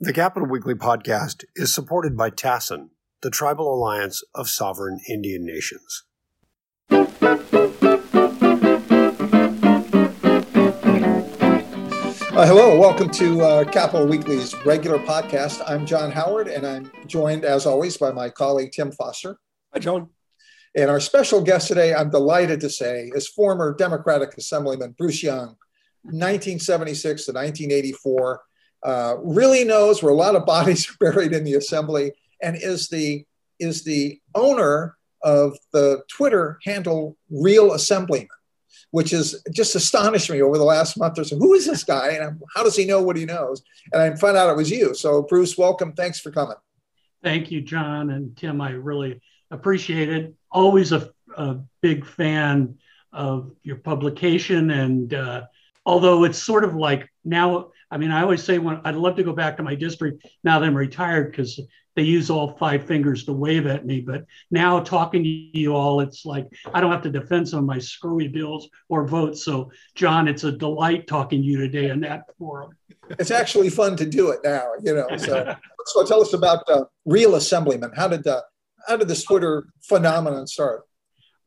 The Capitol Weekly podcast is supported by TASIN, the Tribal Alliance of Sovereign Indian Nations. Uh, hello, welcome to uh, Capitol Weekly's regular podcast. I'm John Howard, and I'm joined, as always, by my colleague Tim Foster. Hi, John. And our special guest today, I'm delighted to say, is former Democratic Assemblyman Bruce Young, 1976 to 1984 uh, really knows where a lot of bodies are buried in the assembly and is the is the owner of the Twitter handle Real Assemblyman, which has just astonished me over the last month or so. Who is this guy, and how does he know what he knows? And I found out it was you. So, Bruce, welcome. Thanks for coming. Thank you, John and Tim. I really appreciate it. Always a, a big fan of your publication, and uh, although it's sort of like now I mean, I always say when I'd love to go back to my district now that I'm retired because they use all five fingers to wave at me. But now talking to you all, it's like I don't have to defend some of my screwy bills or votes. So, John, it's a delight talking to you today in that forum. It's actually fun to do it now, you know. So, so tell us about uh, Real Assemblyman. How did uh, how did this Twitter phenomenon start?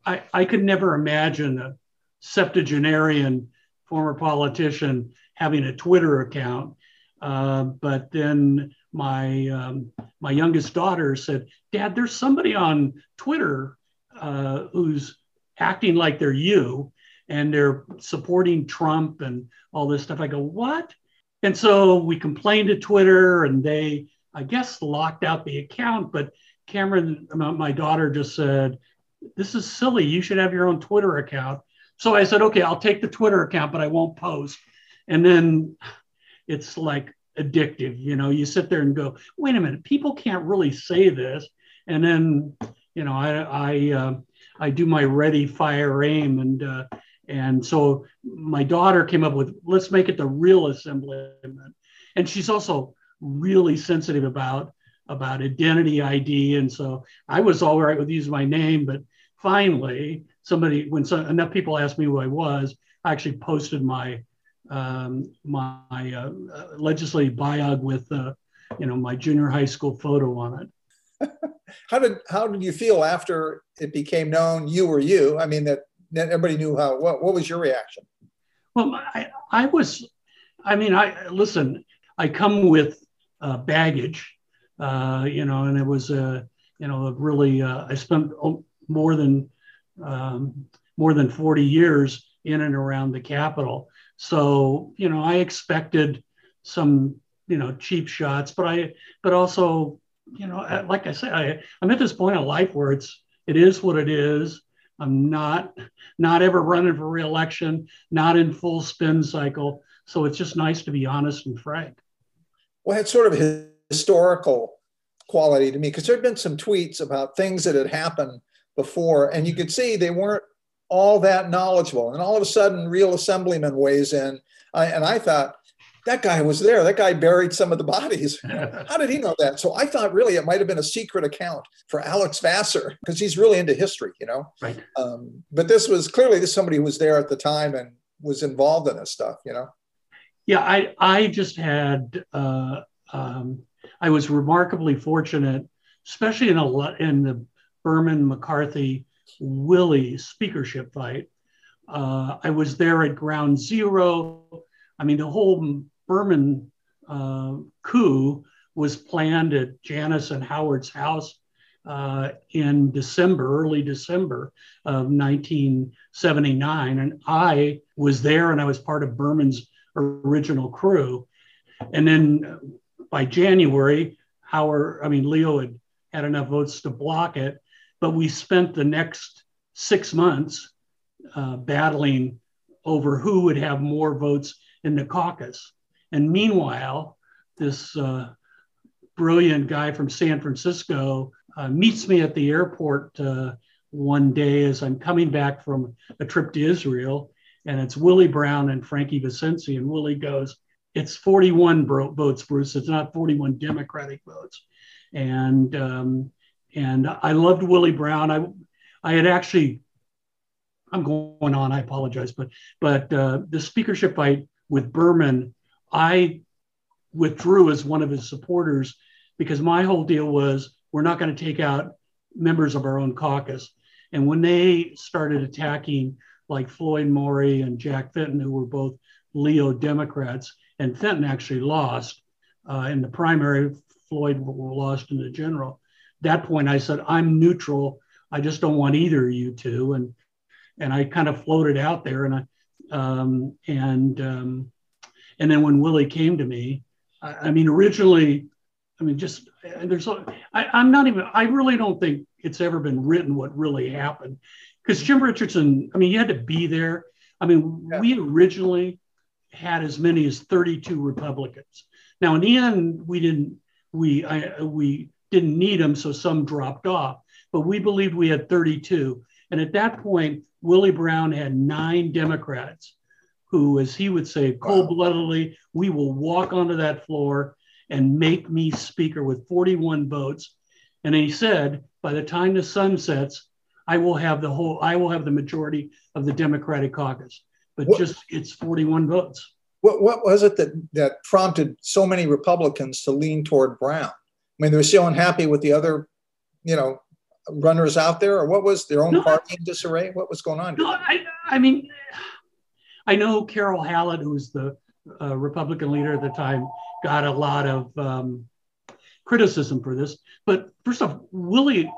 I, I could never imagine a septuagenarian former politician having a Twitter account. Uh, but then my um, my youngest daughter said, "Dad, there's somebody on Twitter uh, who's acting like they're you, and they're supporting Trump and all this stuff." I go, "What?" And so we complained to Twitter, and they, I guess, locked out the account. But Cameron, my daughter, just said, "This is silly. You should have your own Twitter account." So I said, "Okay, I'll take the Twitter account, but I won't post." And then it's like addictive you know you sit there and go wait a minute people can't really say this. And then you know i i uh, i do my ready fire aim. And uh, and so my daughter came up with let's make it the real assemblyman. And she's also really sensitive about about identity id and so i was all right with using my name but finally somebody when so, enough people asked me who i was i actually posted my um, my uh, legislative biog with uh, you know my junior high school photo on it. how did how did you feel after it became known you were you? I mean that, that everybody knew how. What what was your reaction? Well, I, I was, I mean, I listen. I come with uh, baggage, uh, you know, and it was a, uh, you know, a really. Uh, I spent more than um, more than forty years in and around the Capitol, so, you know, I expected some, you know, cheap shots, but I, but also, you know, like I said, I, I'm at this point in life where it's, it is what it is. I'm not, not ever running for reelection, not in full spin cycle. So it's just nice to be honest and frank. Well, it's sort of historical quality to me because there had been some tweets about things that had happened before, and you could see they weren't all that knowledgeable. And all of a sudden, real assemblyman weighs in. I, and I thought, that guy was there. That guy buried some of the bodies. How did he know that? So I thought really it might have been a secret account for Alex Vassar because he's really into history, you know. Right. Um, but this was clearly this somebody who was there at the time and was involved in this stuff, you know. Yeah, I I just had uh, um, I was remarkably fortunate, especially in a in the Berman McCarthy Willie speakership fight. Uh, I was there at ground zero. I mean, the whole Berman uh, coup was planned at Janice and Howard's house uh, in December, early December of 1979. And I was there and I was part of Berman's original crew. And then by January, Howard, I mean, Leo had had enough votes to block it. But we spent the next six months uh, battling over who would have more votes in the caucus. And meanwhile, this uh, brilliant guy from San Francisco uh, meets me at the airport uh, one day as I'm coming back from a trip to Israel. And it's Willie Brown and Frankie Vicencia. And Willie goes, It's 41 bro- votes, Bruce. It's not 41 Democratic votes. And um, and I loved Willie Brown. I I had actually I'm going on. I apologize, but but uh, the speakership fight with Berman, I withdrew as one of his supporters because my whole deal was we're not going to take out members of our own caucus. And when they started attacking like Floyd Mori and Jack Fenton, who were both Leo Democrats, and Fenton actually lost uh, in the primary, Floyd lost in the general. That point, I said, I'm neutral. I just don't want either of you two. And and I kind of floated out there, and I um, and um, and then when Willie came to me, I, I mean, originally, I mean, just there's I, I'm not even. I really don't think it's ever been written what really happened, because Jim Richardson. I mean, you had to be there. I mean, yeah. we originally had as many as 32 Republicans. Now, in the end, we didn't we I, we didn't need them, so some dropped off. But we believed we had 32, and at that point, Willie Brown had nine Democrats who, as he would say, cold bloodedly, we will walk onto that floor and make me speaker with 41 votes. And he said, by the time the sun sets, I will have the whole, I will have the majority of the Democratic caucus. But what, just it's 41 votes. What, what was it that, that prompted so many Republicans to lean toward Brown? I mean, they were so unhappy with the other, you know, runners out there, or what was their own no, party in disarray? What was going on? No, I, I mean, I know Carol Hallett, who was the uh, Republican leader at the time, got a lot of um, criticism for this. But first off, Willie,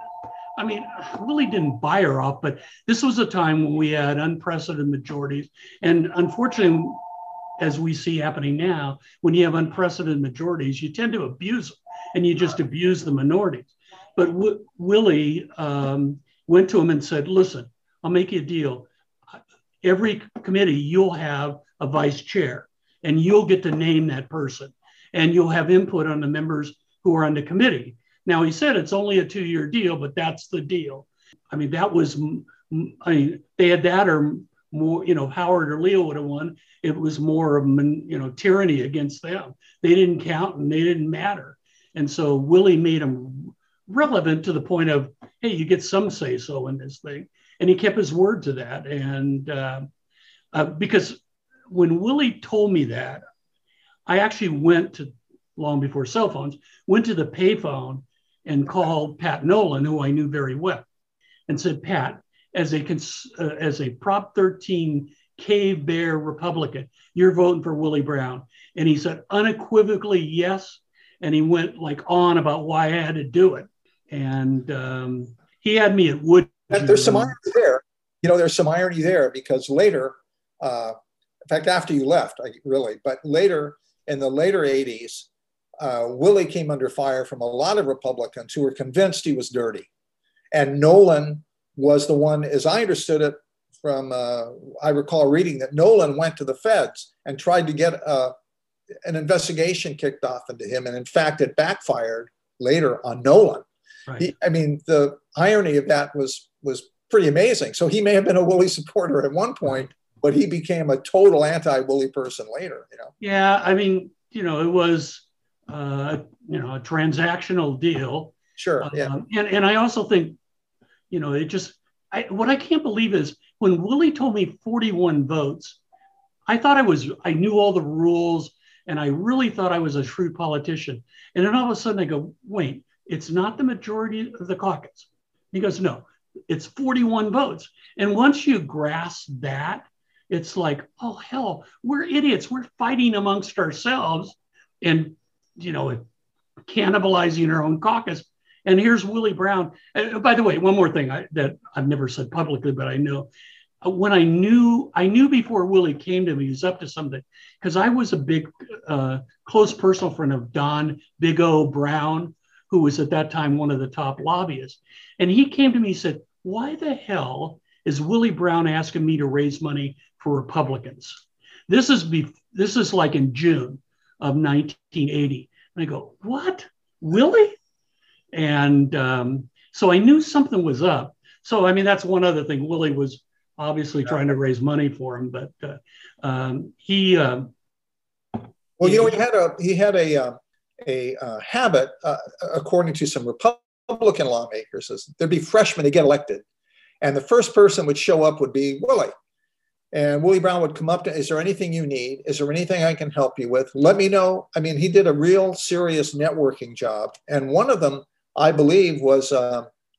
I mean, Willie didn't buy her off, but this was a time when we had unprecedented majorities. And unfortunately, as we see happening now, when you have unprecedented majorities, you tend to abuse them and you just abuse the minorities. But w- Willie um, went to him and said, listen, I'll make you a deal every committee you'll have a vice chair and you'll get to name that person and you'll have input on the members who are on the committee. Now, he said it's only a two year deal, but that's the deal. I mean, that was, I mean, they had that or more, you know, Howard or Leo would have won. It was more of, you know, tyranny against them. They didn't count and they didn't matter. And so Willie made him relevant to the point of, hey, you get some say so in this thing and he kept his word to that. And uh, uh, because when Willie told me that, I actually went to long before cell phones, went to the payphone and called Pat Nolan, who I knew very well, and said, Pat, as a uh, as a Prop 13 cave bear Republican, you're voting for Willie Brown. And he said unequivocally yes. And he went like on about why I had to do it. And um, he had me at Wood there's some irony there. You know, there's some irony there because later, uh, in fact, after you left, I, really, but later in the later 80s, uh, Willie came under fire from a lot of Republicans who were convinced he was dirty. And Nolan was the one, as I understood it from, uh, I recall reading that Nolan went to the feds and tried to get uh, an investigation kicked off into him. And in fact, it backfired later on Nolan. Right. He, I mean, the irony of that was was pretty amazing. So he may have been a Willie supporter at one point, but he became a total anti-Willie person later. You know. Yeah, I mean, you know, it was uh, you know a transactional deal. Sure. Yeah. Um, and and I also think, you know, it just I, what I can't believe is when Willie told me 41 votes, I thought I was I knew all the rules and I really thought I was a shrewd politician. And then all of a sudden I go, wait, it's not the majority of the caucus. He goes, no, it's 41 votes. And once you grasp that, it's like, oh hell, we're idiots. We're fighting amongst ourselves and you know, cannibalizing our own caucus. And here's Willie Brown. Uh, by the way, one more thing I, that I've never said publicly, but I know when I knew I knew before Willie came to me, he was up to something because I was a big, uh, close personal friend of Don Big O Brown, who was at that time one of the top lobbyists. And he came to me and said, Why the hell is Willie Brown asking me to raise money for Republicans? This is be, this is like in June of 1980. And I go, What? Willie? And um, so I knew something was up. So, I mean, that's one other thing. Willie was obviously trying to raise money for him, but uh, um, he. Uh, well, you know, he had a he had a uh, a uh, habit, uh, according to some Republican lawmakers, is there'd be freshmen to get elected, and the first person would show up would be Willie. And Willie Brown would come up to, is there anything you need? Is there anything I can help you with? Let me know. I mean, he did a real serious networking job. And one of them, I believe, was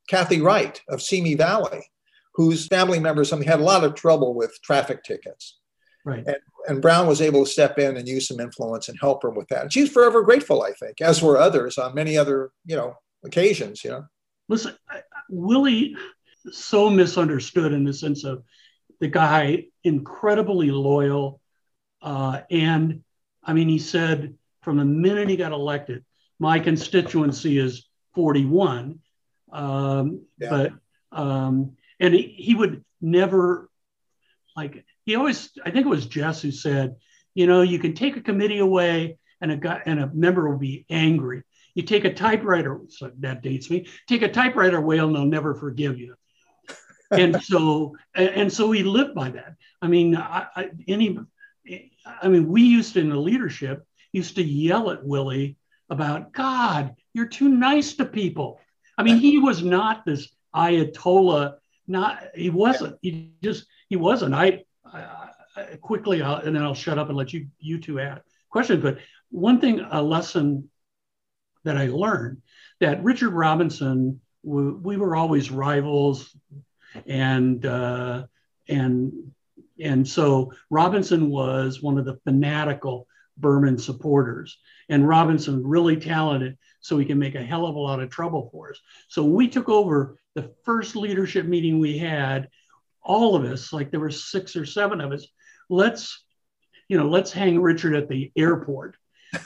Cathie Wright of Simi Valley, whose family members mean, had a lot of trouble with traffic tickets. Right. And, and Brown was able to step in and use some influence and help her with that. And she's forever grateful, I think, as were others on many other, you know, occasions, you know. Listen, Willie so misunderstood in the sense of the guy incredibly loyal uh, and i mean he said from the minute he got elected my constituency is 41 um, yeah. but um, and he, he would never like he always i think it was jess who said you know you can take a committee away and a guy and a member will be angry you take a typewriter so that dates me take a typewriter away and they'll never forgive you and so and so we lived by that. I mean, I, I, any, I mean, we used to in the leadership used to yell at Willie about God, you're too nice to people. I mean, he was not this Ayatollah. Not he wasn't. He just he wasn't. I, I, I quickly, I'll, and then I'll shut up and let you you two add questions. But one thing, a lesson that I learned that Richard Robinson, we, we were always rivals and uh, and and so Robinson was one of the fanatical Berman supporters, and Robinson really talented, so he can make a hell of a lot of trouble for us. So we took over the first leadership meeting we had. All of us, like there were six or seven of us, let's you know let's hang Richard at the airport.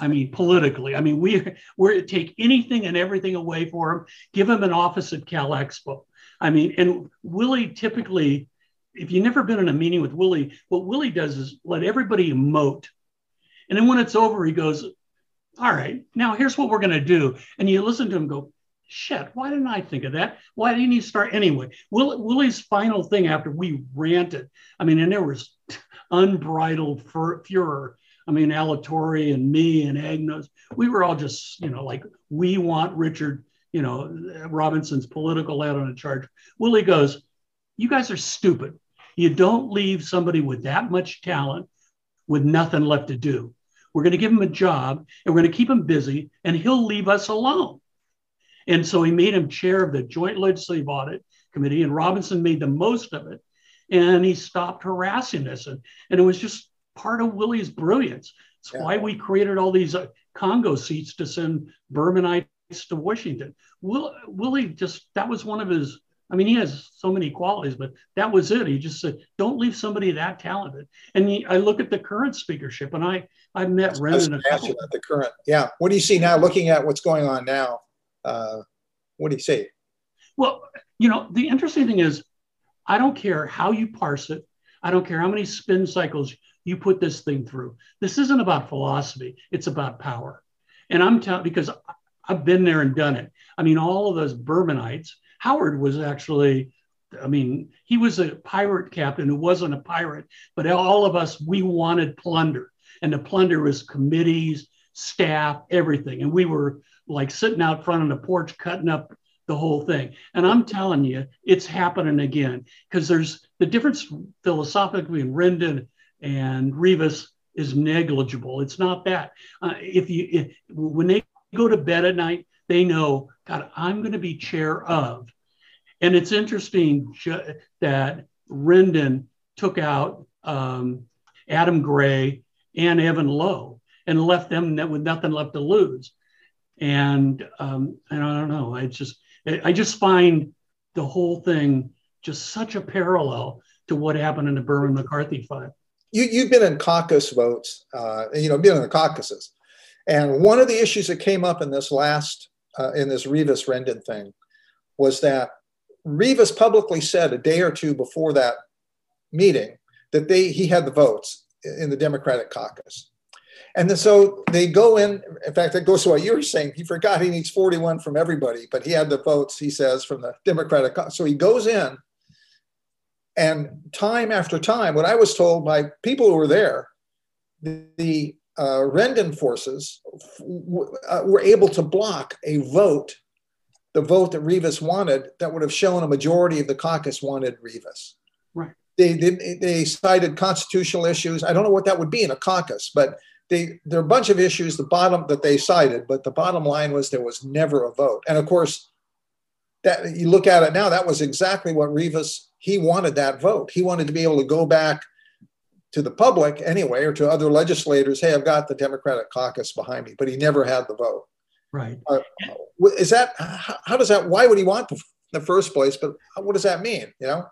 I mean, politically. I mean, we we're take anything and everything away for him, give him an office at Cal Expo. I mean, and Willie typically, if you've never been in a meeting with Willie, what Willie does is let everybody emote. And then when it's over, he goes, All right, now here's what we're going to do. And you listen to him go, Shit, why didn't I think of that? Why didn't he start anyway? Will, Willie's final thing after we ranted, I mean, and there was unbridled furor. I mean, Alatorre and me and Agnos, we were all just, you know, like, we want Richard you know, Robinson's political ad on a charge. Willie goes, You guys are stupid. You don't leave somebody with that much talent with nothing left to do. We're going to give him a job and we're going to keep him busy and he'll leave us alone. And so he made him chair of the Joint Legislative Audit Committee, and Robinson made the most of it. And he stopped harassing us. And, and it was just part of Willie's brilliance. It's yeah. why we created all these uh, Congo seats to send Bermanite to Washington. Will, Willie just, that was one of his, I mean, he has so many qualities, but that was it. He just said, don't leave somebody that talented. And he, I look at the current speakership and I, I met Rendon. about the current, yeah. What do you see now looking at what's going on now? Uh, what do you see? Well, you know, the interesting thing is, I don't care how you parse it. I don't care how many spin cycles you put this thing through. This isn't about philosophy. It's about power. And I'm telling because I've been there and done it. I mean, all of those Bermanites. Howard was actually, I mean, he was a pirate captain who wasn't a pirate, but all of us, we wanted plunder. And the plunder was committees, staff, everything. And we were like sitting out front on the porch cutting up the whole thing. And I'm telling you, it's happening again because there's the difference philosophically in Rendon and Rivas is negligible. It's not that. Uh, if you if, when they go to bed at night, they know, God, I'm going to be chair of. And it's interesting that Rendon took out um, Adam Gray and Evan Low and left them with nothing left to lose. And um, and I don't know. I just I just find the whole thing just such a parallel to what happened in the Berman McCarthy fight. You, you've been in caucus votes, uh, you know, been in the caucuses. And one of the issues that came up in this last, uh, in this Rivas Rendon thing, was that Rivas publicly said a day or two before that meeting that they he had the votes in the Democratic caucus. And so they go in. In fact, that goes to what you were saying. He forgot he needs 41 from everybody, but he had the votes, he says, from the Democratic. caucus. So he goes in, and time after time, what I was told by people who were there, the, the uh, Rendon forces uh, were able to block a vote, the vote that Rivas wanted, that would have shown a majority of the caucus wanted Rivas. Right. They, they they cited constitutional issues. I don't know what that would be in a caucus, but they there are a bunch of issues. The bottom that they cited, but the bottom line was there was never a vote. And of course, that you look at it now, that was exactly what Rivas he wanted that vote. He wanted to be able to go back to the public anyway, or to other legislators, hey, I've got the Democratic caucus behind me, but he never had the vote. Right. Uh, is that how, does that? Why would he want the, the first place? But what does that mean? You know.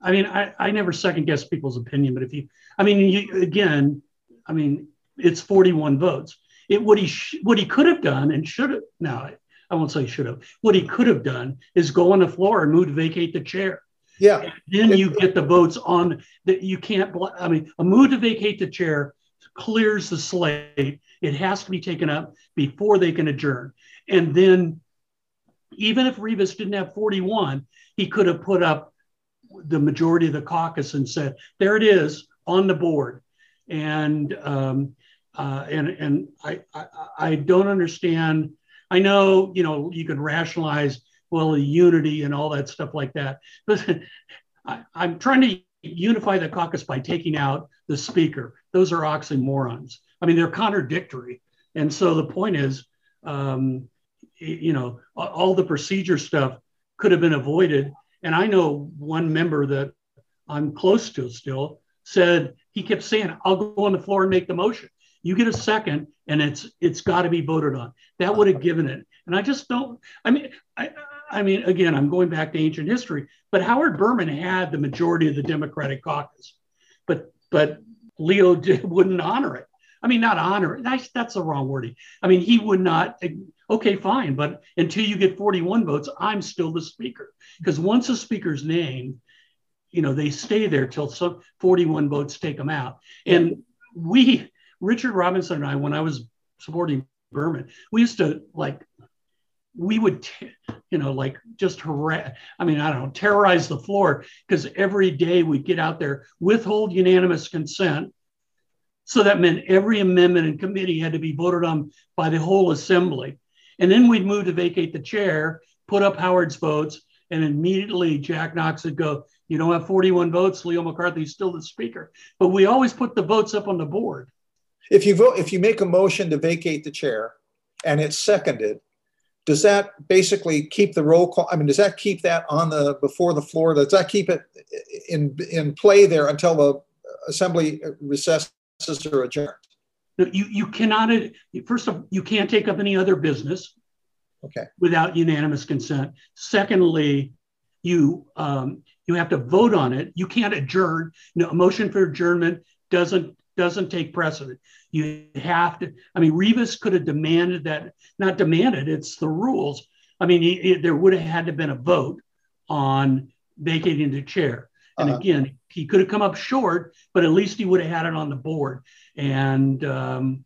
I mean, I, I never second guess people's opinion, but if you, I mean, you, again, I mean, it's 41 votes. It what he sh- what he could have done and should have. No, I won't say should have. What he could have done is go on the floor and move to vacate the chair. Yeah. Then you get the votes on that. You can't. I mean, a move to vacate the chair clears the slate. It has to be taken up before they can adjourn. And then, even if Rivas didn't have 41, he could have put up the majority of the caucus and said, "There it is on the board." And um, uh, and and I, I I don't understand. I know you know you can rationalize well, unity and all that stuff like that. But I, am trying to unify the caucus by taking out the speaker. Those are oxymorons. I mean, they're contradictory. And so the point is, um, you know, all the procedure stuff could have been avoided. And I know one member that I'm close to still said he kept saying, "I'll go on the floor and make the motion." You get a second, and it's it's got to be voted on. That would have given it. And I just don't. I mean, I, I mean, again, I'm going back to ancient history, but Howard Berman had the majority of the Democratic caucus, but but Leo did, wouldn't honor it. I mean, not honor it. That's, that's the wrong wording. I mean, he would not. Okay, fine, but until you get 41 votes, I'm still the speaker because once a speaker's named, you know, they stay there till some 41 votes take them out. And we, Richard Robinson and I, when I was supporting Berman, we used to like we would, you know, like just harass, I mean, I don't know, terrorize the floor because every day we'd get out there, withhold unanimous consent. So that meant every amendment in committee had to be voted on by the whole assembly. And then we'd move to vacate the chair, put up Howard's votes, and immediately Jack Knox would go, You don't have 41 votes, Leo McCarthy's still the speaker. But we always put the votes up on the board. If you vote, if you make a motion to vacate the chair and it's seconded, does that basically keep the roll call? I mean, does that keep that on the before the floor? Does that keep it in in play there until the assembly recesses or adjourned? You you cannot first of all, you can't take up any other business. Okay. Without unanimous consent. Secondly, you um, you have to vote on it. You can't adjourn. No, a motion for adjournment doesn't doesn't take precedent. You have to, I mean, Rivas could have demanded that, not demanded, it's the rules. I mean, he, he, there would have had to have been a vote on vacating the chair. And uh-huh. again, he could have come up short, but at least he would have had it on the board. And um,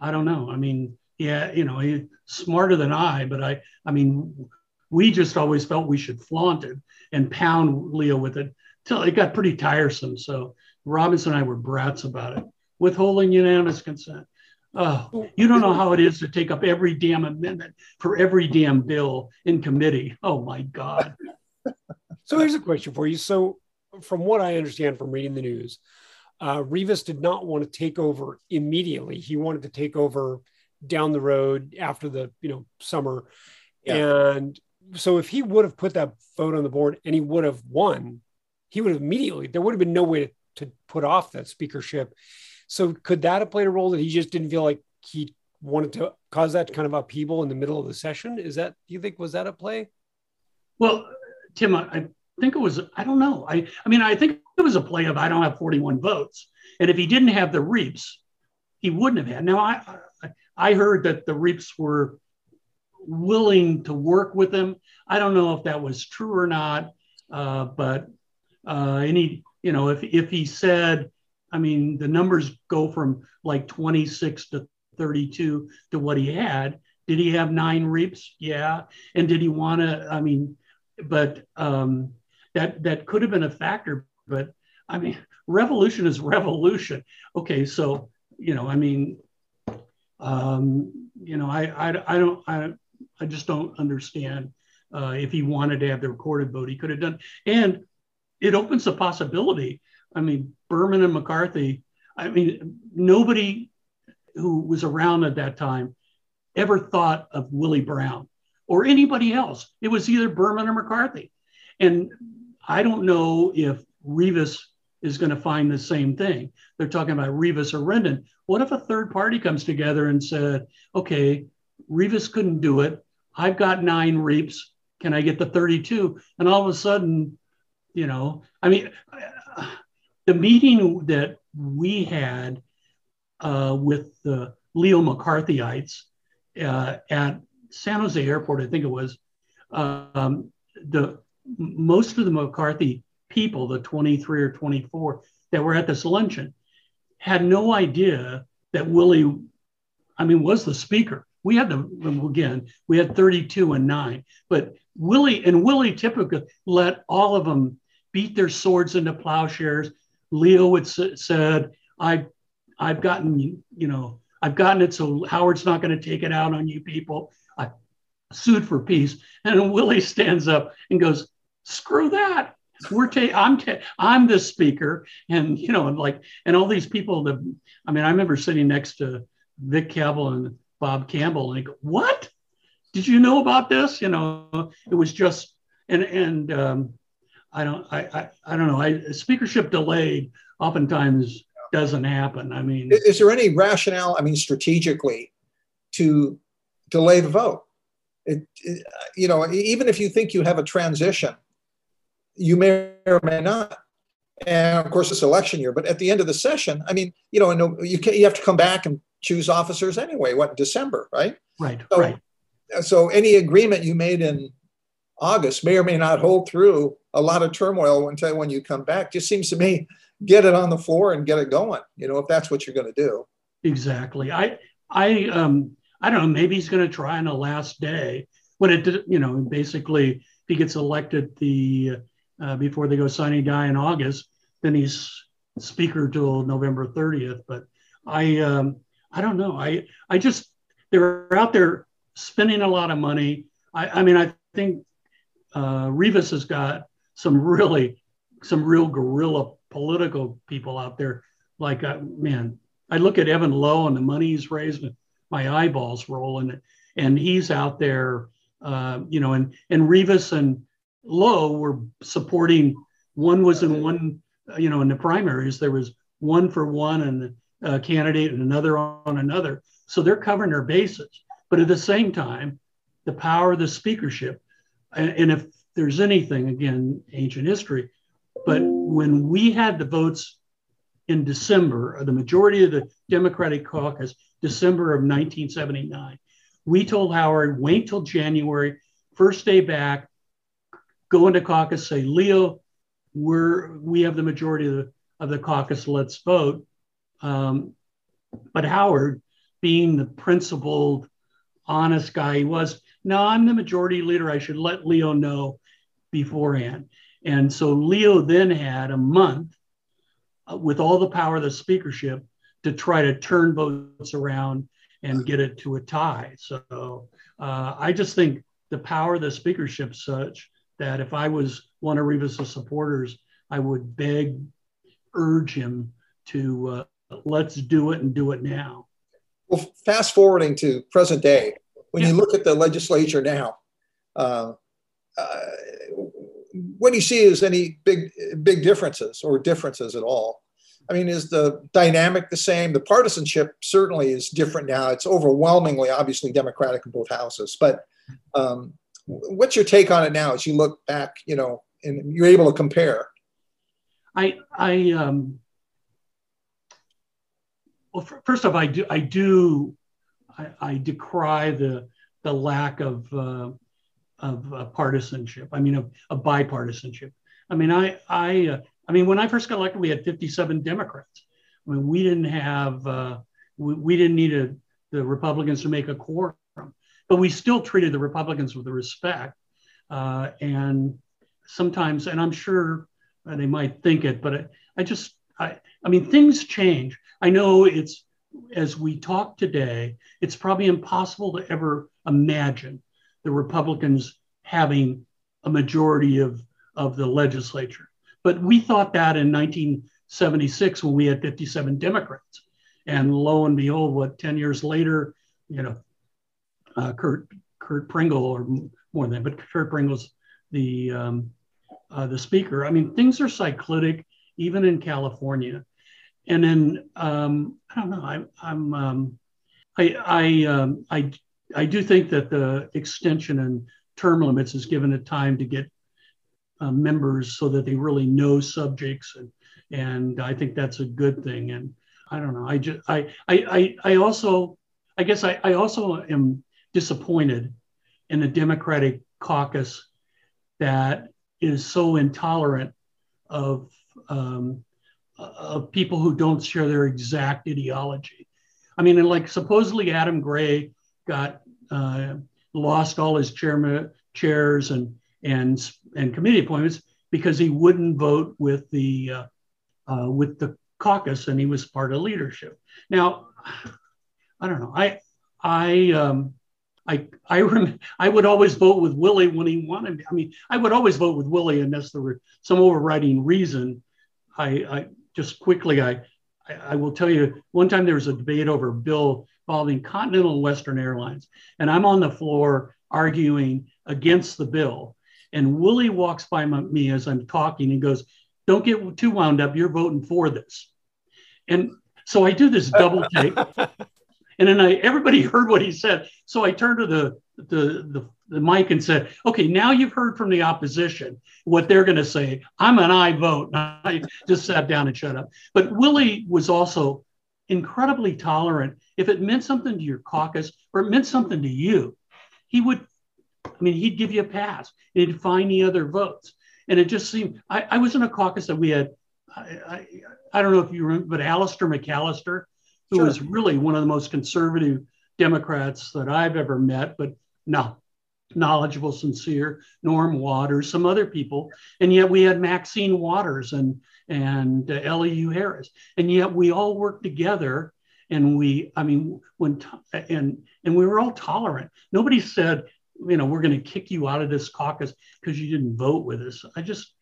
I don't know. I mean, yeah, you know, he's smarter than I, but I, I mean, we just always felt we should flaunt it and pound Leo with it till it got pretty tiresome. So Robinson and I were brats about it, withholding unanimous consent. Oh, you don't know how it is to take up every damn amendment for every damn bill in committee. Oh my God. so here's a question for you. So, from what I understand from reading the news, uh, Rivas did not want to take over immediately. He wanted to take over down the road after the you know summer, yeah. and so if he would have put that vote on the board and he would have won, he would have immediately. There would have been no way to to put off that speakership. So could that have played a role that he just didn't feel like he wanted to cause that kind of upheaval in the middle of the session? Is that do you think was that a play? Well, Tim, I think it was. I don't know. I I mean, I think it was a play of I don't have 41 votes, and if he didn't have the Reaps, he wouldn't have had. Now I I heard that the Reaps were willing to work with him. I don't know if that was true or not, uh, but uh, any you know, if if he said, I mean, the numbers go from like 26 to 32 to what he had. Did he have nine reaps? Yeah. And did he want to? I mean, but um, that that could have been a factor. But I mean, revolution is revolution. Okay, so you know, I mean, um, you know, I I, I don't I I just don't understand uh, if he wanted to have the recorded vote, he could have done. And it opens the possibility. I mean, Berman and McCarthy. I mean, nobody who was around at that time ever thought of Willie Brown or anybody else. It was either Berman or McCarthy. And I don't know if Rivas is going to find the same thing. They're talking about Rivas or Rendon. What if a third party comes together and said, okay, Rivas couldn't do it. I've got nine reaps. Can I get the 32? And all of a sudden, you know, I mean, the meeting that we had uh, with the Leo McCarthyites uh, at San Jose Airport, I think it was, um, the most of the McCarthy people, the 23 or 24 that were at this luncheon, had no idea that Willie, I mean, was the speaker. We had the again, we had 32 and nine, but Willie and Willie typically let all of them beat their swords into plowshares. Leo had said, "I, I've gotten you know, I've gotten it so Howard's not going to take it out on you people. I sued for peace." And Willie stands up and goes, "Screw that! we're ta- I'm ta- I'm the speaker, and you know, and like, and all these people. That I mean, I remember sitting next to Vic Cabell and Bob Campbell, and I go, "What? Did you know about this?" You know, it was just, and and um, I don't, I, I, I don't know. I speakership delayed oftentimes doesn't happen. I mean, is there any rationale? I mean, strategically, to delay the vote? It, it, you know, even if you think you have a transition you may or may not. And of course, it's election year. But at the end of the session, I mean, you know, you can, you have to come back and choose officers anyway. What December, right? Right. So, right. So any agreement you made in August may or may not hold through. A lot of turmoil until when you come back. Just seems to me, get it on the floor and get it going. You know, if that's what you're going to do. Exactly. I I um I don't know. Maybe he's going to try on the last day when it you know basically if he gets elected the uh, before they go sine die in August. Then he's speaker till November 30th. But I um, I don't know. I I just they're out there spending a lot of money. I, I mean I think uh, Rivas has got some really some real guerrilla political people out there. Like uh, man, I look at Evan Low and the money he's raised, and my eyeballs roll, and and he's out there, uh, you know, and and Rivas and Low were supporting. One was in one, you know, in the primaries, there was one for one and a candidate and another on another. So they're covering their bases. But at the same time, the power of the speakership, and, and if there's anything, again, ancient history, but when we had the votes in December, the majority of the Democratic caucus, December of 1979, we told Howard, wait till January, first day back, go into caucus, say, Leo, we're we have the majority of the of the caucus. Let's vote. Um, but Howard, being the principled, honest guy he was, no, I'm the majority leader. I should let Leo know beforehand. And so Leo then had a month uh, with all the power of the speakership to try to turn votes around and get it to a tie. So uh, I just think the power of the speakership such that if I was one of Rivas' supporters, I would beg, urge him to uh, let's do it and do it now. Well, fast forwarding to present day, when yeah. you look at the legislature now, uh, uh, what do you see as any big big differences or differences at all? I mean, is the dynamic the same? The partisanship certainly is different now. It's overwhelmingly, obviously, Democratic in both houses. But um, what's your take on it now as you look back, you know, and you're able to compare? I, I, um, well, first off, I do, I do, I, I decry the, the lack of, uh, of uh, partisanship. I mean, of, of, bipartisanship. I mean, I, I, uh, I mean, when I first got elected, we had 57 Democrats. I mean, we didn't have, uh, we, we didn't need a, the Republicans to make a quorum but we still treated the Republicans with respect. Uh, and sometimes, and I'm sure they might think it, but I, I just, I, I mean, things change. I know it's, as we talk today, it's probably impossible to ever imagine the Republicans having a majority of, of the legislature. but we thought that in 1976 when we had 57 Democrats. And lo and behold, what 10 years later, you know, uh, Kurt Kurt Pringle or more than but Kurt Pringle's the um, uh, the speaker. I mean, things are cyclic even in California. And then um, I don't know. I, I'm um, I I, um, I I do think that the extension and term limits is given it time to get uh, members so that they really know subjects and and I think that's a good thing. And I don't know. I just I I I, I also I guess I, I also am disappointed in the Democratic caucus that is so intolerant of um, of people who don't share their exact ideology. I mean, like supposedly Adam Gray got uh, lost all his chairman chairs and and and committee appointments because he wouldn't vote with the uh, uh, with the caucus and he was part of leadership. Now, I don't know. I I um, I I rem- I would always vote with Willie when he wanted. I mean, I would always vote with Willie unless there were some overriding reason. I, I just quickly I, I will tell you one time there was a debate over a bill involving Continental and Western Airlines, and I'm on the floor arguing against the bill, and Willie walks by my, me as I'm talking and goes, "Don't get too wound up. You're voting for this," and so I do this double take. And then I, everybody heard what he said. So I turned to the, the, the, the mic and said, okay, now you've heard from the opposition what they're going to say. I'm an aye vote. I just sat down and shut up. But Willie was also incredibly tolerant. If it meant something to your caucus or it meant something to you, he would, I mean, he'd give you a pass. and He'd find the other votes. And it just seemed, I, I was in a caucus that we had, I, I, I don't know if you remember, but Alister McAlister, who sure. was really one of the most conservative Democrats that I've ever met, but no, knowledgeable, sincere, Norm Waters, some other people. And yet we had Maxine Waters and, and uh, Elihu Harris. And yet we all worked together and we, I mean, when, and, and we were all tolerant. Nobody said, you know, we're going to kick you out of this caucus because you didn't vote with us. I just,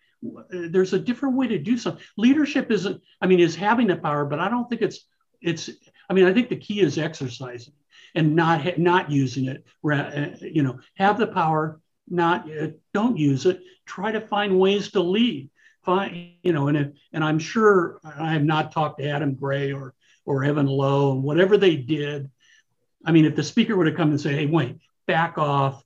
there's a different way to do something. Leadership isn't, I mean, is having the power, but I don't think it's it's i mean i think the key is exercising and not not using it uh, you know have the power not uh, don't use it try to find ways to lead you know and and i'm sure i have not talked to adam gray or or evan Low and whatever they did i mean if the speaker would have come and say hey wait back off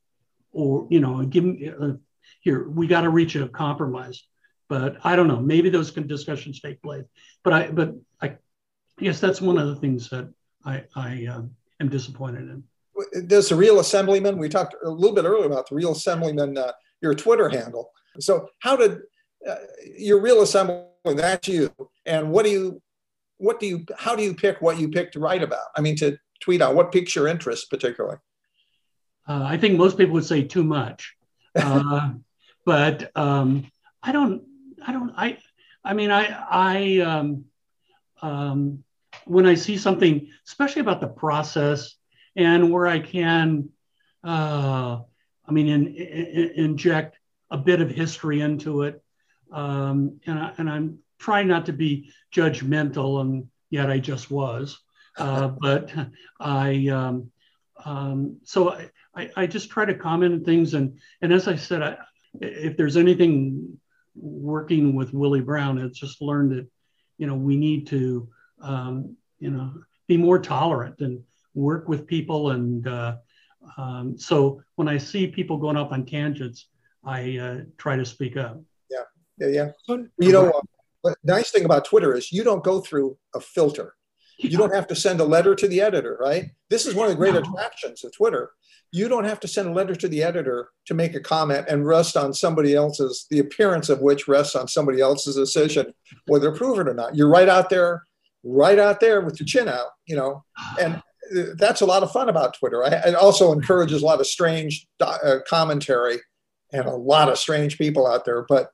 or you know give me uh, here we got to reach a compromise but i don't know maybe those discussions take place but i but i yes, that's one of the things that I, I uh, am disappointed in. There's the real assemblyman. We talked a little bit earlier about the real assemblyman, uh, your Twitter handle. So, how did uh, your real assemblyman? That's you. And what do you, what do you, how do you pick what you pick to write about? I mean, to tweet on. What piques your interest particularly? Uh, I think most people would say too much, uh, but um, I don't. I don't. I. I mean, I. I. Um, um, when I see something, especially about the process and where I can, uh, I mean, in, in, inject a bit of history into it. Um, and, I, and I'm trying not to be judgmental, and yet I just was. Uh, but I, um, um, so I, I, I, just try to comment on things. And, and as I said, I, if there's anything working with Willie Brown, it's just learned that, you know, we need to um, you know, be more tolerant and work with people. And uh, um, so when I see people going off on tangents, I uh, try to speak up. Yeah, yeah. You know, uh, the nice thing about Twitter is you don't go through a filter. You don't have to send a letter to the editor, right? This is one of the great attractions of Twitter. You don't have to send a letter to the editor to make a comment and rest on somebody else's, the appearance of which rests on somebody else's decision, whether approve it or not. You're right out there right out there with your chin out, you know, and that's a lot of fun about Twitter. I, it also encourages a lot of strange uh, commentary and a lot of strange people out there. But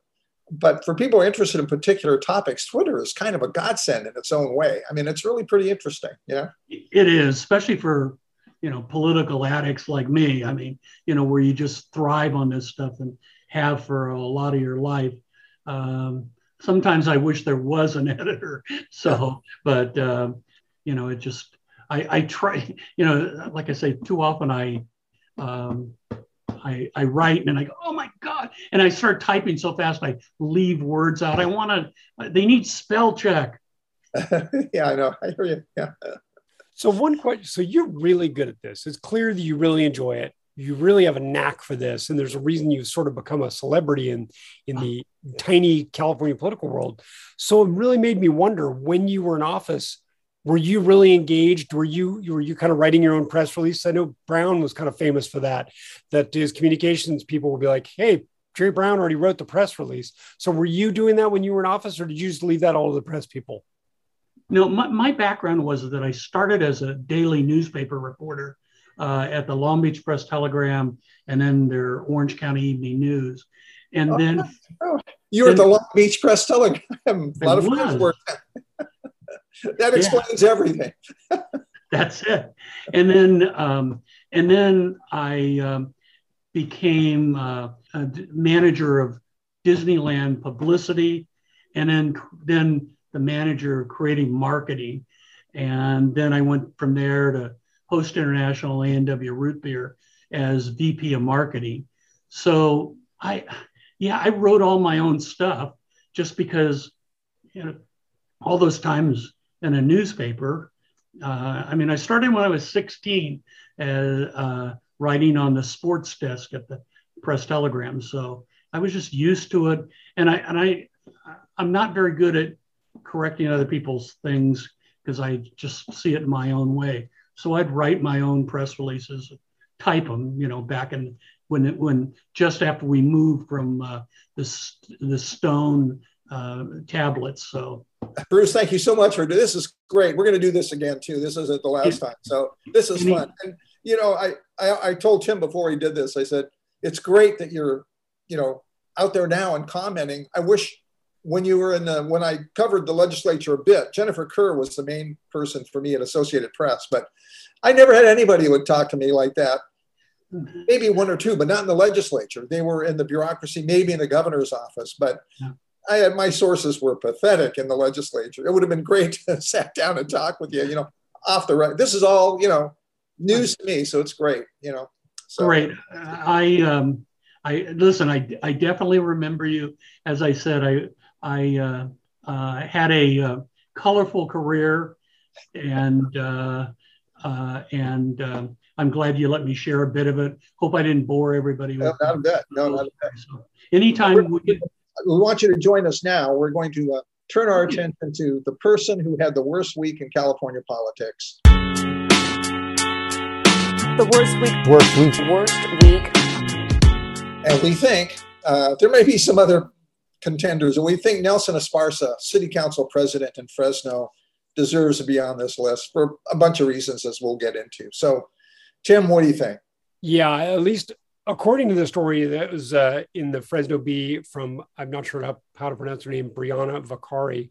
but for people interested in particular topics, Twitter is kind of a godsend in its own way. I mean, it's really pretty interesting. Yeah, it is, especially for you know political addicts like me. I mean, you know, where you just thrive on this stuff and have for a lot of your life. Um, sometimes I wish there was an editor. So, but uh, you know, it just I, I try. You know, like I say, too often I um, I, I write and I go, oh my God. And I start typing so fast, I leave words out. I want to, they need spell check. yeah, I know. I hear you. Yeah. So, one question so you're really good at this. It's clear that you really enjoy it. You really have a knack for this. And there's a reason you've sort of become a celebrity in, in the tiny California political world. So, it really made me wonder when you were in office, were you really engaged? Were you were you kind of writing your own press release? I know Brown was kind of famous for that. That his communications people would be like, "Hey, Jerry Brown already wrote the press release." So were you doing that when you were in office, or did you just leave that all to the press people? No, my, my background was that I started as a daily newspaper reporter uh, at the Long Beach Press Telegram and then their Orange County Evening News. And oh, then oh, you were at the Long Beach Press Telegram. A lot of friends worked that explains yeah. everything. That's it. And then, um, and then I um, became uh, a manager of Disneyland publicity, and then then the manager of creating marketing, and then I went from there to Host International A&W Root Beer as VP of marketing. So I, yeah, I wrote all my own stuff just because, you know, all those times in a newspaper. Uh, I mean, I started when I was 16 as, uh, writing on the sports desk at the Press Telegram. So I was just used to it, and I and I I'm not very good at correcting other people's things because I just see it in my own way. So I'd write my own press releases, type them, you know, back in when it, when just after we moved from uh, this the stone uh, tablets. So, Bruce, thank you so much for this. Is great. We're going to do this again too. This isn't the last time, so this is fun. And you know, I, I I told Tim before he did this. I said it's great that you're, you know, out there now and commenting. I wish when you were in the, when I covered the legislature a bit, Jennifer Kerr was the main person for me at Associated Press, but I never had anybody who would talk to me like that. Maybe one or two, but not in the legislature. They were in the bureaucracy, maybe in the governor's office. But yeah. I had my sources were pathetic in the legislature. It would have been great to sat down and talk with you, you know, off the right. This is all, you know, news to me, so it's great, you know. So. Great. I um I listen, I I definitely remember you. As I said, I I uh, uh, had a uh, colorful career and uh, uh, and um, I'm glad you let me share a bit of it. Hope I didn't bore everybody. No, not a bit. No, not a bit. So anytime we get we want you to join us now. We're going to uh, turn our attention to the person who had the worst week in California politics. The worst week. Worst week. Worst week. And we think uh, there may be some other contenders. and We think Nelson Esparza, city council president in Fresno, deserves to be on this list for a bunch of reasons, as we'll get into. So, Tim, what do you think? Yeah, at least according to the story that was uh, in the Fresno Bee from I'm not sure how, how to pronounce her name, Brianna Vaccari.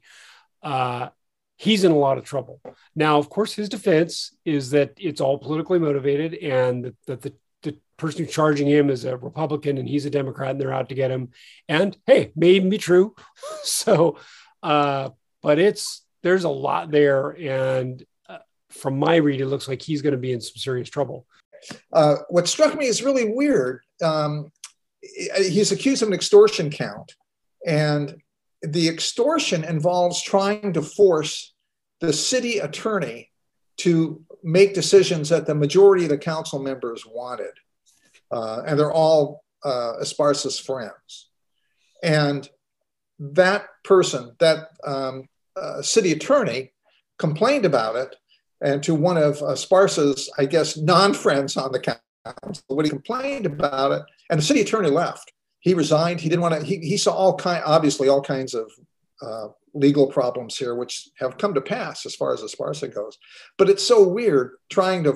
uh, he's in a lot of trouble. Now, of course, his defense is that it's all politically motivated and that, that the, the person charging him is a Republican and he's a Democrat and they're out to get him. And hey, may even be true. so, uh, but it's there's a lot there, and uh, from my read, it looks like he's going to be in some serious trouble. Uh, what struck me is really weird. Um, he's accused of an extortion count, and the extortion involves trying to force the city attorney to make decisions that the majority of the council members wanted. Uh, and they're all uh, friends. And that person, that um, uh, city attorney, complained about it and to one of Esparza's, I guess, non-friends on the council when he complained about it, and the city attorney left. He resigned. He didn't want to. He, he saw all kind, obviously, all kinds of uh, legal problems here, which have come to pass as far as Esparza goes. But it's so weird trying to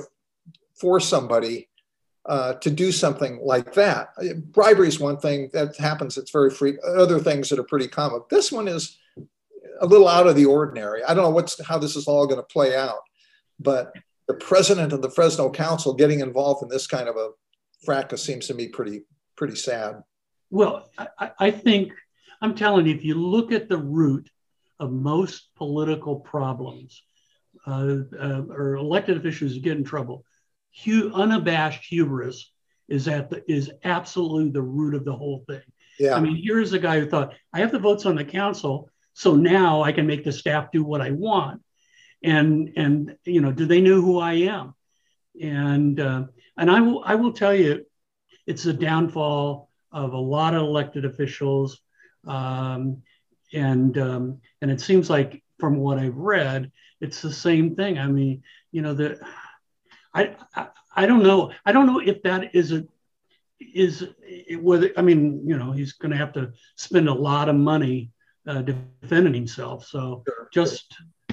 force somebody uh, to do something like that. Bribery is one thing that happens. It's very free. Other things that are pretty common. This one is a little out of the ordinary. I don't know what's how this is all going to play out. But the president of the Fresno Council getting involved in this kind of a fracas seems to me pretty pretty sad. Well, I, I think I'm telling you, if you look at the root of most political problems, uh, uh, or elected officials get in trouble, hu- unabashed hubris is at the is absolutely the root of the whole thing. Yeah. I mean, here's a guy who thought I have the votes on the council, so now I can make the staff do what I want, and and you know, do they know who I am? And uh, and I will I will tell you, it's a downfall of a lot of elected officials, um, and um, and it seems like from what I've read, it's the same thing. I mean, you know, the I, I I don't know. I don't know if that is a is it, whether I mean, you know, he's going to have to spend a lot of money uh, defending himself. So Sure. just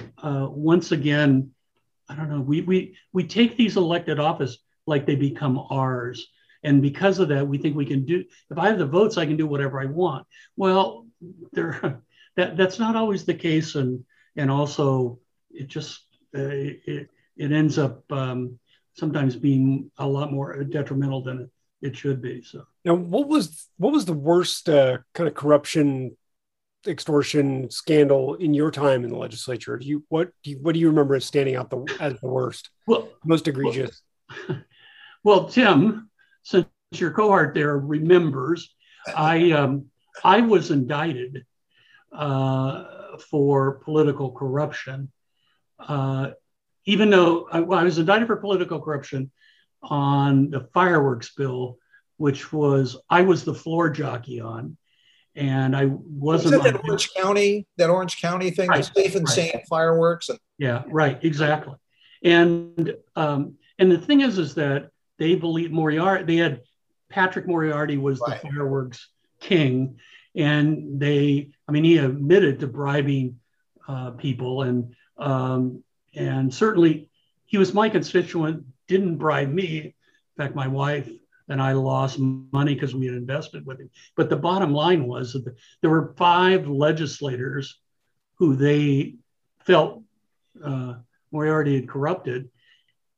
uh, once again, I don't know. We we we take these elected office like they become ours, and because of that, we think we can do. If I have the votes, I can do whatever I want. Well, there that that's not always the case, and and also it just uh, it it ends up um, sometimes being a lot more detrimental than it, it should be. So Now, what was what was the worst uh, kind of corruption, extortion scandal in your time in the legislature? Do you what do you, what do you remember as standing out the, as the worst, well, most egregious? well, Tim, since your cohort there remembers, I um, I was indicted uh, for political corruption, uh, even though I, well, I was indicted for political corruption on the fireworks bill, which was I was the floor jockey on, and I wasn't. wasn't. that that Orange County, that Orange County thing, the safe and right. sane fireworks? And Yeah, right, exactly. And um, and the thing is, is that they believe Moriarty. They had Patrick Moriarty was Right. the fireworks king, and they, I mean, he admitted to bribing uh, people, and um, and certainly he was my constituent. Didn't bribe me. In fact, my wife and I lost money because we had invested with him. But the bottom line was that there were five legislators who they felt uh, Moriarty had corrupted.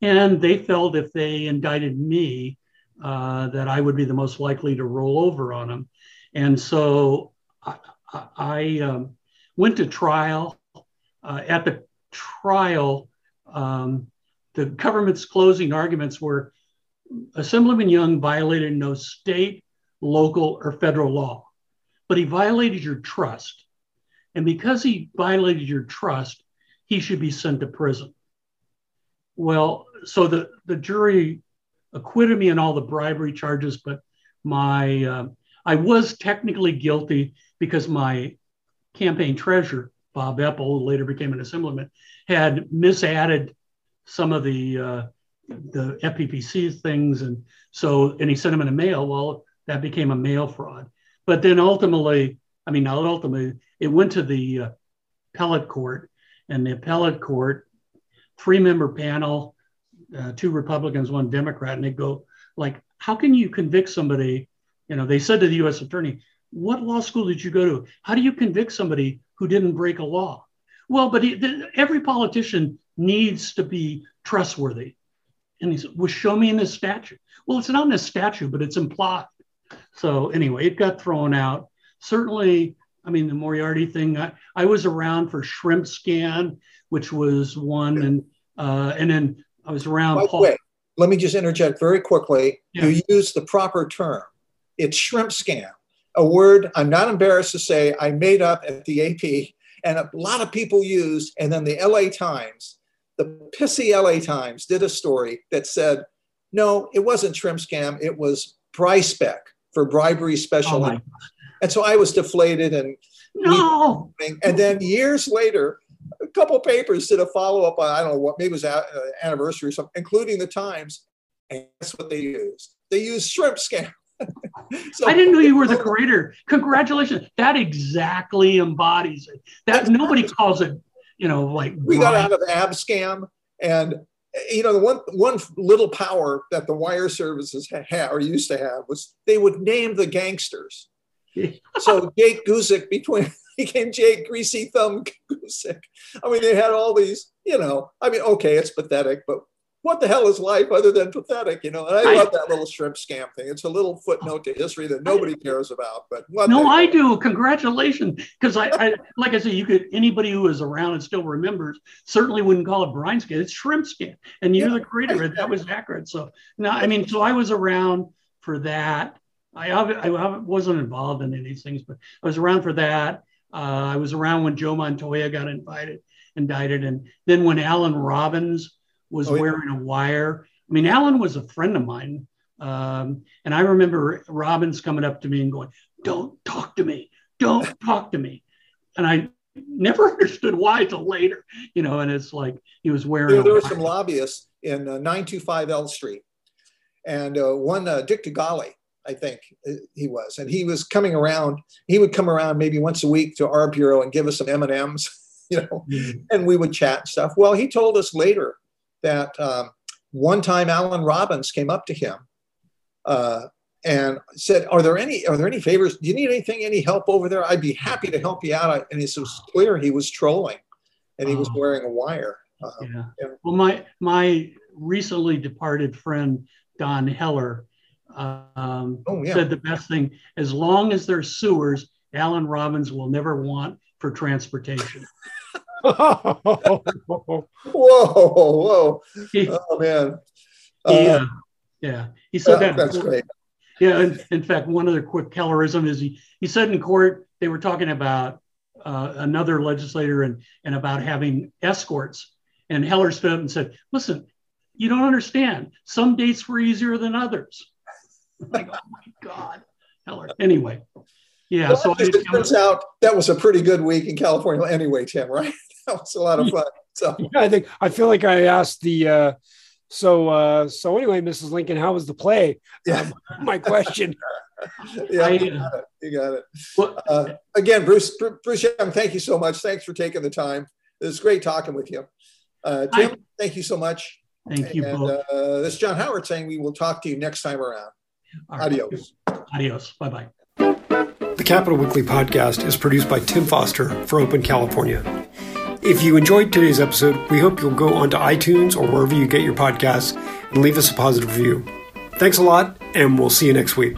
And they felt if they indicted me, uh, that I would be the most likely to roll over on them. And so I, I, um, went to trial. Uh, at the trial, um, the government's closing arguments were Assemblyman Young violated no state, local, or federal law, but he violated your trust. And because he violated your trust, he should be sent to prison. Well, so the, the jury acquitted me on all the bribery charges, but my uh, I was technically guilty because my campaign treasurer, Bob Epple, later became an assemblyman, had misadded some of the uh, the FPPC things, and so and he sent them in a mail. Well, that became a mail fraud. But then ultimately, I mean, not ultimately, it went to the uh, appellate court, and the appellate court, three member panel, uh, two Republicans, one Democrat, and they go like, how can you convict somebody? You know, they said to the U.S. attorney, "What law school did you go to? How do you convict somebody who didn't break a law?" Well, but he, the, every politician needs to be trustworthy. And he said, "Well, show me in the statute." Well, it's not in the statute, but it's implied. So anyway, it got thrown out. Certainly, I mean, the Moriarty thing. I, I was around for Shrimp Scam, which was one, and uh, and then I was around. by Paul- way, let me just interject very quickly. Yeah. You use the proper term. It's shrimp scam, a word I'm not embarrassed to say I made up at the AP, and a lot of people use. And then the LA Times, the pissy LA Times, did a story that said, no, it wasn't shrimp scam. It was BriSpec for bribery oh special. my, and so I was deflated and no! and then years later, a couple papers did a follow up on I don't know what maybe it was a- uh, anniversary or something, including the Times. And that's what they used. They used shrimp scam. so I didn't know you were the creator. Congratulations! That exactly embodies it. That nobody calls it, you know, like we got out of Abscam and you know the one one little power that the wire services ha- had or used to have was they would name the gangsters. so Jake Guzik between became Jake Greasy Thumb Guzik. I mean, they had all these, you know. I mean, okay, it's pathetic, but what the hell is life other than pathetic? You know, and I, I love that little shrimp scam thing. It's a little footnote to history that nobody cares about. But no, I do. Congratulations, because I, I, like I said, you could anybody who is around and still remembers certainly wouldn't call it brine scan. It's shrimp scam, and you're yeah, the creator. That was accurate. So now, I mean, so I was around for that. I, I wasn't involved in any of these things, but I was around for that. Uh, I was around when Joe Montoya got invited, indicted, and then when Alan Robbins was oh, yeah. wearing a wire. I mean, Alan was a friend of mine. Um, and I remember Robbins coming up to me and going, Don't talk to me. Don't talk to me. And I never understood why till later, you know, and it's like he was wearing. There, there were some lobbyists in uh, 925 L Street. And uh, one, uh, Dick Degali, I think uh, he was, and he was coming around. He would come around maybe once a week to our bureau and give us some M and M's, you know, mm-hmm. and we would chat and stuff. Well, he told us later that um, one time Alan Robbins came up to him uh, and said, "Are there any are there any favors? Do you need anything? Any help over there? I'd be happy to help you out." And it was clear he was trolling, and he was oh. wearing a wire. Uh, yeah. And, well, my my recently departed friend Don Heller um, oh, yeah. said the best thing: as long as there's sewers, Alan Robbins will never want for transportation. whoa, whoa. Oh, man. Uh, yeah. Yeah. He said that. That's great. Yeah. In, in, fact, one other quick Kellerism is he, he said in court, they were talking about uh, another legislator and, and about having escorts. And Heller stood up and said, listen, you don't understand. Some dates were easier than others. Like, oh my God. Heller. Anyway. Yeah. Well, so it turns out that was a pretty good week in California anyway, Tim, right? that was a lot of fun. So yeah, I think I feel like I asked the uh so uh so anyway, Mrs. Lincoln, how was the play? Yeah. Um, my question. yeah, you got it. You got it. Uh, again, Bruce, Bruce Young, thank you so much. Thanks for taking the time. It was great talking with you. Uh, Tim, I, thank you so much. Thank you. And uh, this is John Howard saying we will talk to you next time around. Adios. Adios. Bye bye. The Capitol Weekly podcast is produced by Tim Foster for Open California. If you enjoyed today's episode, we hope you'll go onto iTunes or wherever you get your podcasts and leave us a positive review. Thanks a lot, and we'll see you next week.